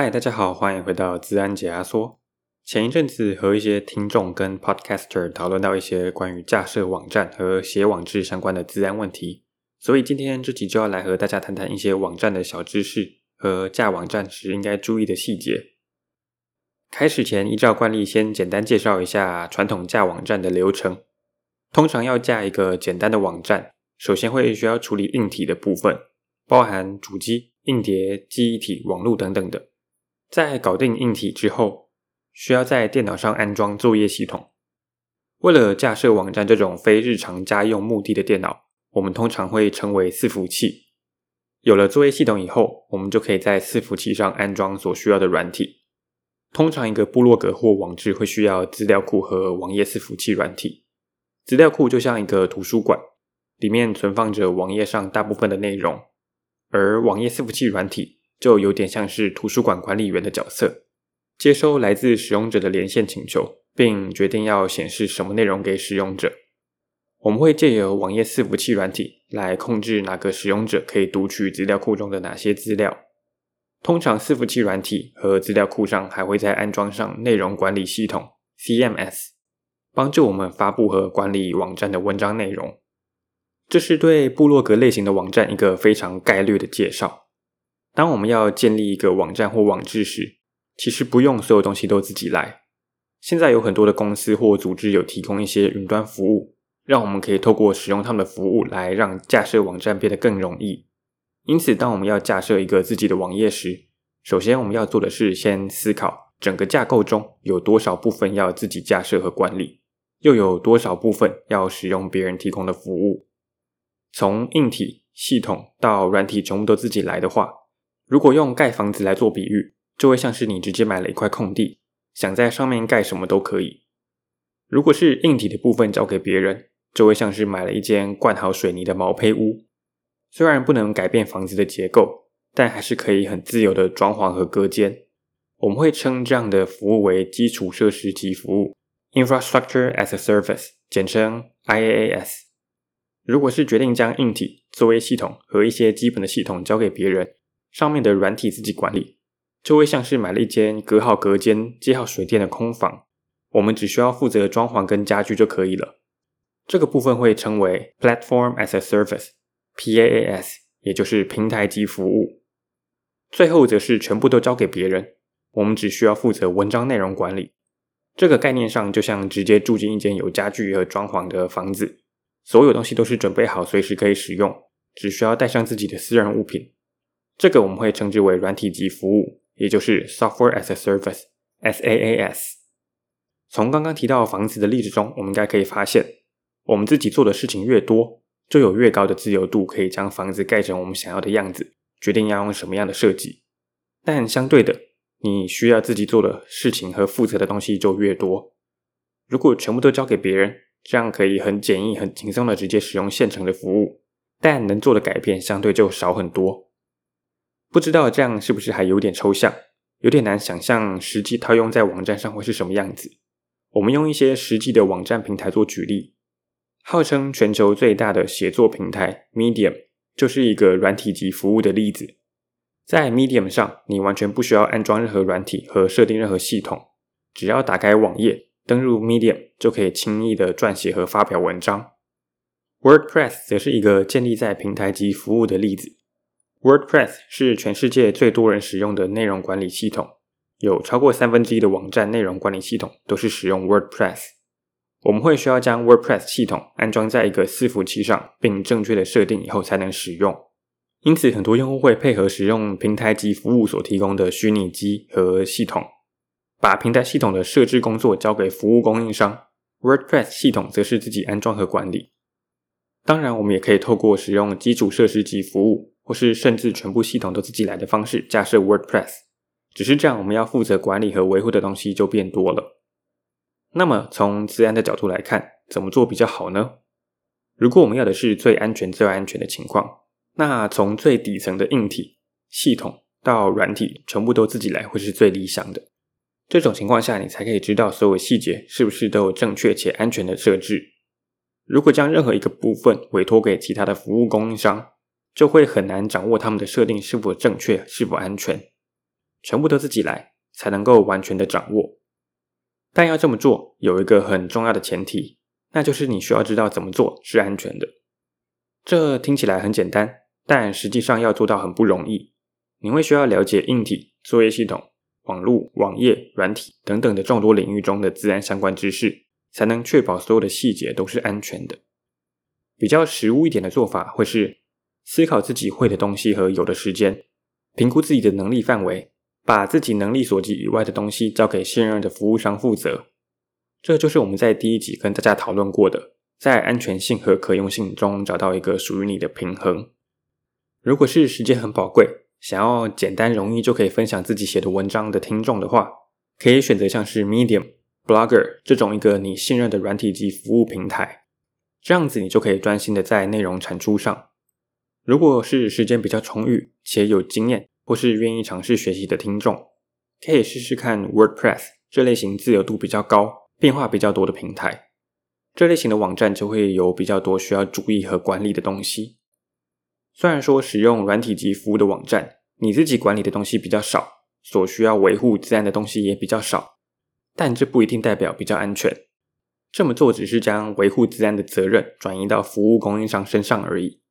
嗨，大家好，欢迎回到资安解压缩。前一阵子和一些听众跟 podcaster 讨论到一些关于架设网站和写网志相关的资安问题，所以今天这集就要来和大家谈谈一些网站的小知识和架网站时应该注意的细节。开始前，依照惯例，先简单介绍一下传统架网站的流程。通常要架一个简单的网站，首先会需要处理硬体的部分，包含主机、硬碟、记忆体、网络等等的。在搞定硬体之后，需要在电脑上安装作业系统。为了架设网站这种非日常家用目的的电脑，我们通常会称为伺服器。有了作业系统以后，我们就可以在伺服器上安装所需要的软体。通常一个部落格或网志会需要资料库和网页伺服器软体。资料库就像一个图书馆，里面存放着网页上大部分的内容，而网页伺服器软体。就有点像是图书馆管理员的角色，接收来自使用者的连线请求，并决定要显示什么内容给使用者。我们会借由网页伺服器软体来控制哪个使用者可以读取资料库中的哪些资料。通常伺服器软体和资料库上还会再安装上内容管理系统 （CMS），帮助我们发布和管理网站的文章内容。这是对部落格类型的网站一个非常概略的介绍。当我们要建立一个网站或网志时，其实不用所有东西都自己来。现在有很多的公司或组织有提供一些云端服务，让我们可以透过使用他们的服务来让架设网站变得更容易。因此，当我们要架设一个自己的网页时，首先我们要做的是先思考整个架构中有多少部分要自己架设和管理，又有多少部分要使用别人提供的服务。从硬体、系统到软体全部都自己来的话，如果用盖房子来做比喻，就会像是你直接买了一块空地，想在上面盖什么都可以。如果是硬体的部分交给别人，就会像是买了一间灌好水泥的毛坯屋。虽然不能改变房子的结构，但还是可以很自由的装潢和隔间。我们会称这样的服务为基础设施级服务 （Infrastructure as a Service），简称 IaaS。如果是决定将硬体、作为系统和一些基本的系统交给别人，上面的软体自己管理，就会像是买了一间隔好隔间、接好水电的空房，我们只需要负责装潢跟家具就可以了。这个部分会称为 Platform as a Service（PaaS），也就是平台级服务。最后则是全部都交给别人，我们只需要负责文章内容管理。这个概念上就像直接住进一间有家具和装潢的房子，所有东西都是准备好，随时可以使用，只需要带上自己的私人物品。这个我们会称之为软体级服务，也就是 Software as a Service（SaaS）。从刚刚提到房子的例子中，我们应该可以发现，我们自己做的事情越多，就有越高的自由度，可以将房子盖成我们想要的样子，决定要用什么样的设计。但相对的，你需要自己做的事情和负责的东西就越多。如果全部都交给别人，这样可以很简易、很轻松的直接使用现成的服务，但能做的改变相对就少很多。不知道这样是不是还有点抽象，有点难想象实际套用在网站上会是什么样子。我们用一些实际的网站平台做举例，号称全球最大的写作平台 Medium 就是一个软体级服务的例子。在 Medium 上，你完全不需要安装任何软体和设定任何系统，只要打开网页，登入 Medium 就可以轻易的撰写和发表文章。WordPress 则是一个建立在平台级服务的例子。WordPress 是全世界最多人使用的内容管理系统，有超过三分之一的网站内容管理系统都是使用 WordPress。我们会需要将 WordPress 系统安装在一个伺服器上，并正确的设定以后才能使用。因此，很多用户会配合使用平台级服务所提供的虚拟机和系统，把平台系统的设置工作交给服务供应商。WordPress 系统则是自己安装和管理。当然，我们也可以透过使用基础设施级服务。或是甚至全部系统都自己来的方式架设 WordPress，只是这样，我们要负责管理和维护的东西就变多了。那么从资安的角度来看，怎么做比较好呢？如果我们要的是最安全、最安全的情况，那从最底层的硬体系统到软体全部都自己来会是最理想的。这种情况下，你才可以知道所有细节是不是都有正确且安全的设置。如果将任何一个部分委托给其他的服务供应商，就会很难掌握他们的设定是否正确、是否安全。全部都自己来，才能够完全的掌握。但要这么做，有一个很重要的前提，那就是你需要知道怎么做是安全的。这听起来很简单，但实际上要做到很不容易。你会需要了解硬体、作业系统、网络、网页、软体等等的众多领域中的自然相关知识，才能确保所有的细节都是安全的。比较实务一点的做法，会是思考自己会的东西和有的时间，评估自己的能力范围，把自己能力所及以外的东西交给信任的服务商负责。这就是我们在第一集跟大家讨论过的，在安全性和可用性中找到一个属于你的平衡。如果是时间很宝贵，想要简单容易就可以分享自己写的文章的听众的话，可以选择像是 Medium、Blogger 这种一个你信任的软体及服务平台。这样子，你就可以专心的在内容产出上。如果是时间比较充裕且有经验，或是愿意尝试学习的听众，可以试试看 WordPress 这类型自由度比较高、变化比较多的平台。这类型的网站就会有比较多需要注意和管理的东西。虽然说使用软体及服务的网站，你自己管理的东西比较少，所需要维护自然的东西也比较少，但这不一定代表比较安全。这么做只是将维护自然的责任转移到服务供应商身上而已。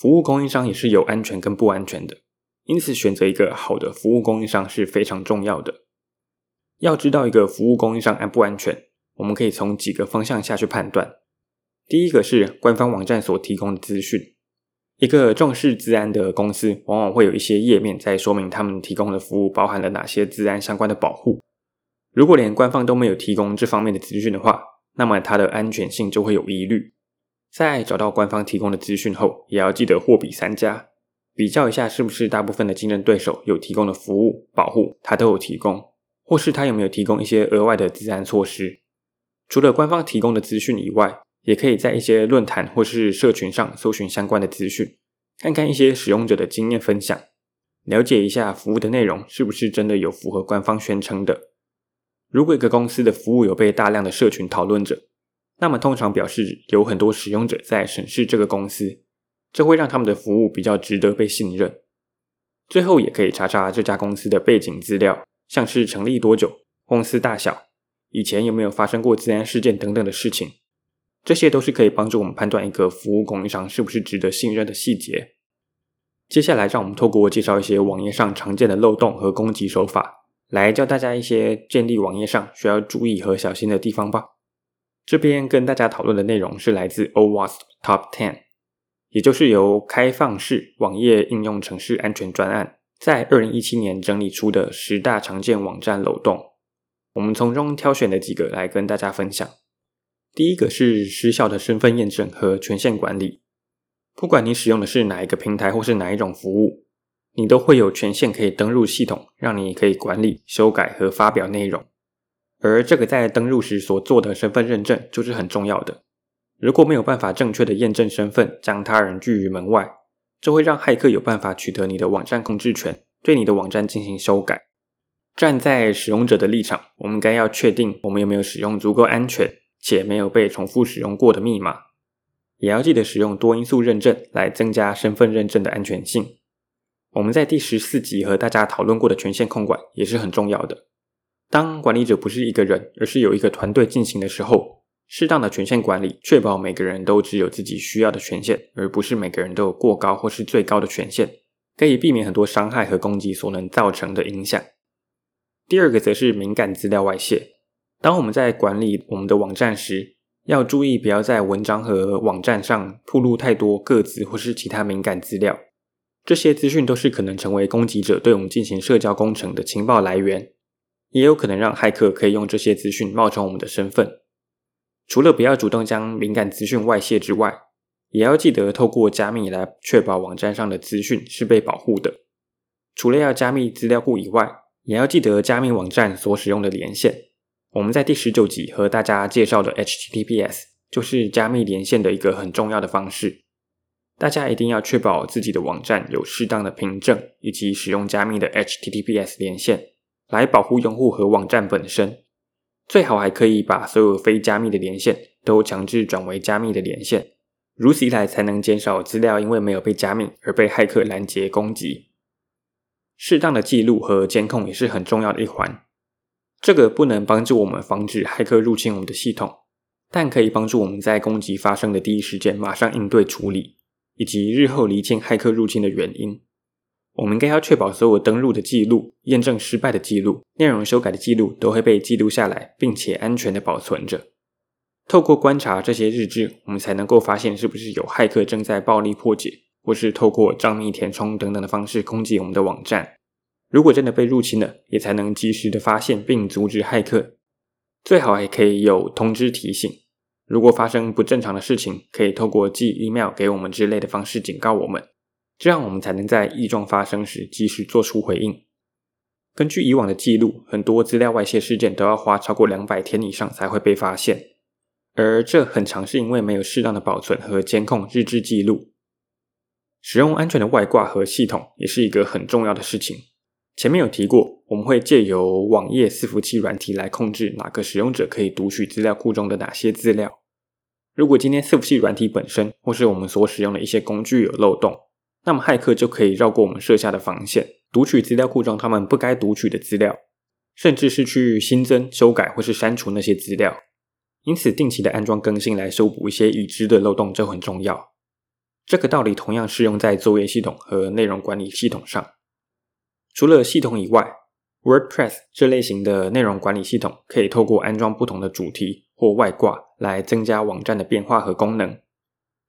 服务供应商也是有安全跟不安全的，因此选择一个好的服务供应商是非常重要的。要知道一个服务供应商安不安全，我们可以从几个方向下去判断。第一个是官方网站所提供的资讯。一个重视资安的公司，往往会有一些页面在说明他们提供的服务包含了哪些资安相关的保护。如果连官方都没有提供这方面的资讯的话，那么它的安全性就会有疑虑。在找到官方提供的资讯后，也要记得货比三家，比较一下是不是大部分的竞争对手有提供的服务保护，它都有提供，或是它有没有提供一些额外的自然措施。除了官方提供的资讯以外，也可以在一些论坛或是社群上搜寻相关的资讯，看看一些使用者的经验分享，了解一下服务的内容是不是真的有符合官方宣称的。如果一个公司的服务有被大量的社群讨论着，那么通常表示有很多使用者在审视这个公司，这会让他们的服务比较值得被信任。最后也可以查查这家公司的背景资料，像是成立多久、公司大小、以前有没有发生过资安事件等等的事情，这些都是可以帮助我们判断一个服务供应商是不是值得信任的细节。接下来，让我们透过介绍一些网页上常见的漏洞和攻击手法。来教大家一些建立网页上需要注意和小心的地方吧。这边跟大家讨论的内容是来自 OWASP Top Ten，也就是由开放式网页应用程式安全专案在二零一七年整理出的十大常见网站漏洞。我们从中挑选了几个来跟大家分享。第一个是失效的身份验证和权限管理。不管你使用的是哪一个平台或是哪一种服务。你都会有权限可以登入系统，让你可以管理、修改和发表内容。而这个在登入时所做的身份认证就是很重要的。如果没有办法正确的验证身份，将他人拒于门外，这会让骇客有办法取得你的网站控制权，对你的网站进行修改。站在使用者的立场，我们该要确定我们有没有使用足够安全且没有被重复使用过的密码，也要记得使用多因素认证来增加身份认证的安全性。我们在第十四集和大家讨论过的权限控管也是很重要的。当管理者不是一个人，而是有一个团队进行的时候，适当的权限管理，确保每个人都只有自己需要的权限，而不是每个人都有过高或是最高的权限，可以避免很多伤害和攻击所能造成的影响。第二个则是敏感资料外泄。当我们在管理我们的网站时，要注意不要在文章和网站上铺露太多个资或是其他敏感资料。这些资讯都是可能成为攻击者对我们进行社交工程的情报来源，也有可能让骇客可以用这些资讯冒充我们的身份。除了不要主动将敏感资讯外泄之外，也要记得透过加密来确保网站上的资讯是被保护的。除了要加密资料库以外，也要记得加密网站所使用的连线。我们在第十九集和大家介绍的 HTTPS 就是加密连线的一个很重要的方式。大家一定要确保自己的网站有适当的凭证，以及使用加密的 HTTPS 连线，来保护用户和网站本身。最好还可以把所有非加密的连线都强制转为加密的连线，如此一来才能减少资料因为没有被加密而被骇客拦截攻击。适当的记录和监控也是很重要的一环。这个不能帮助我们防止骇客入侵我们的系统，但可以帮助我们在攻击发生的第一时间马上应对处理，以及日后厘清骇客入侵的原因。我们应该要确保所有登录的记录、验证失败的记录、内容修改的记录都会被记录下来，并且安全的保存着。透过观察这些日志，我们才能够发现是不是有骇客正在暴力破解。或是透过账密填充等等的方式攻击我们的网站，如果真的被入侵了，也才能及时的发现并阻止骇客。最好还可以有通知提醒，如果发生不正常的事情，可以透过寄 email 给我们之类的方式警告我们，这样我们才能在异状发生时及时做出回应。根据以往的记录，很多资料外泄事件都要花超过两百天以上才会被发现，而这很常是因为没有适当的保存和监控日志记录。使用安全的外挂和系统也是一个很重要的事情。前面有提过，我们会借由网页伺服器软体来控制哪个使用者可以读取资料库中的哪些资料。如果今天伺服器软体本身或是我们所使用的一些工具有漏洞，那么骇客就可以绕过我们设下的防线，读取资料库中他们不该读取的资料，甚至是去新增、修改或是删除那些资料。因此，定期的安装更新来修补一些已知的漏洞就很重要。这个道理同样适用在作业系统和内容管理系统上。除了系统以外，WordPress 这类型的内容管理系统可以透过安装不同的主题或外挂来增加网站的变化和功能。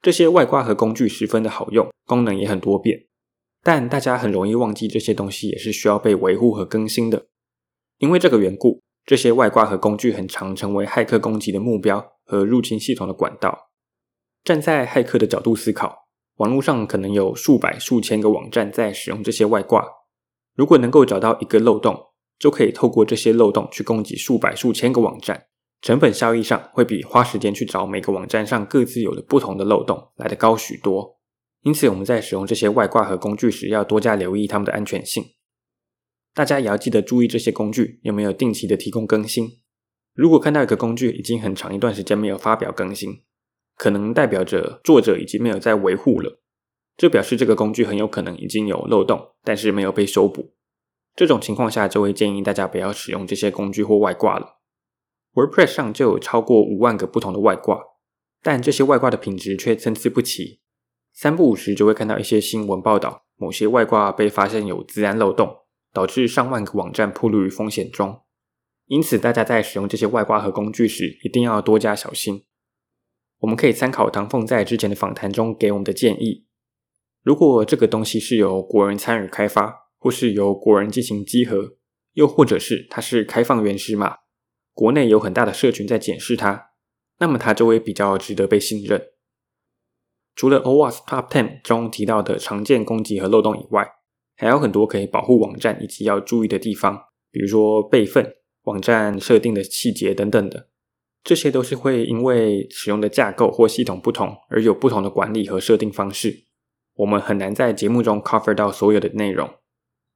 这些外挂和工具十分的好用，功能也很多变。但大家很容易忘记这些东西也是需要被维护和更新的。因为这个缘故，这些外挂和工具很常成为骇客攻击的目标和入侵系统的管道。站在骇客的角度思考。网络上可能有数百、数千个网站在使用这些外挂。如果能够找到一个漏洞，就可以透过这些漏洞去攻击数百、数千个网站，成本效益上会比花时间去找每个网站上各自有的不同的漏洞来得高许多。因此，我们在使用这些外挂和工具时，要多加留意它们的安全性。大家也要记得注意这些工具有没有定期的提供更新。如果看到一个工具已经很长一段时间没有发表更新，可能代表着作者已经没有在维护了，这表示这个工具很有可能已经有漏洞，但是没有被修补。这种情况下，就会建议大家不要使用这些工具或外挂了。WordPress 上就有超过五万个不同的外挂，但这些外挂的品质却参差不齐。三不五时就会看到一些新闻报道，某些外挂被发现有资安漏洞，导致上万个网站暴露于风险中。因此，大家在使用这些外挂和工具时，一定要多加小心。我们可以参考唐凤在之前的访谈中给我们的建议。如果这个东西是由国人参与开发，或是由国人进行稽核，又或者是它是开放原始码，国内有很大的社群在检视它，那么它就会比较值得被信任。除了 OWASP Top Ten 中提到的常见攻击和漏洞以外，还有很多可以保护网站以及要注意的地方，比如说备份、网站设定的细节等等的。这些都是会因为使用的架构或系统不同而有不同的管理和设定方式。我们很难在节目中 cover 到所有的内容。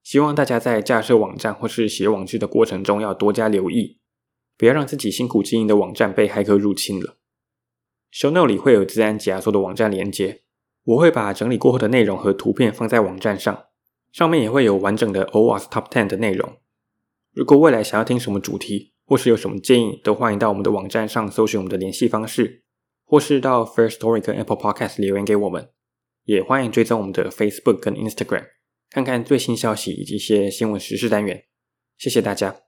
希望大家在架设网站或是写网志的过程中要多加留意，不要让自己辛苦经营的网站被骇客入侵了。Show note 里会有自安解压缩的网站连接，我会把整理过后的内容和图片放在网站上，上面也会有完整的 OWASP Top 10的内容。如果未来想要听什么主题，或是有什么建议，都欢迎到我们的网站上搜寻我们的联系方式，或是到 Firstory 跟 Apple Podcast 留言给我们。也欢迎追踪我们的 Facebook 跟 Instagram，看看最新消息以及一些新闻时事单元。谢谢大家。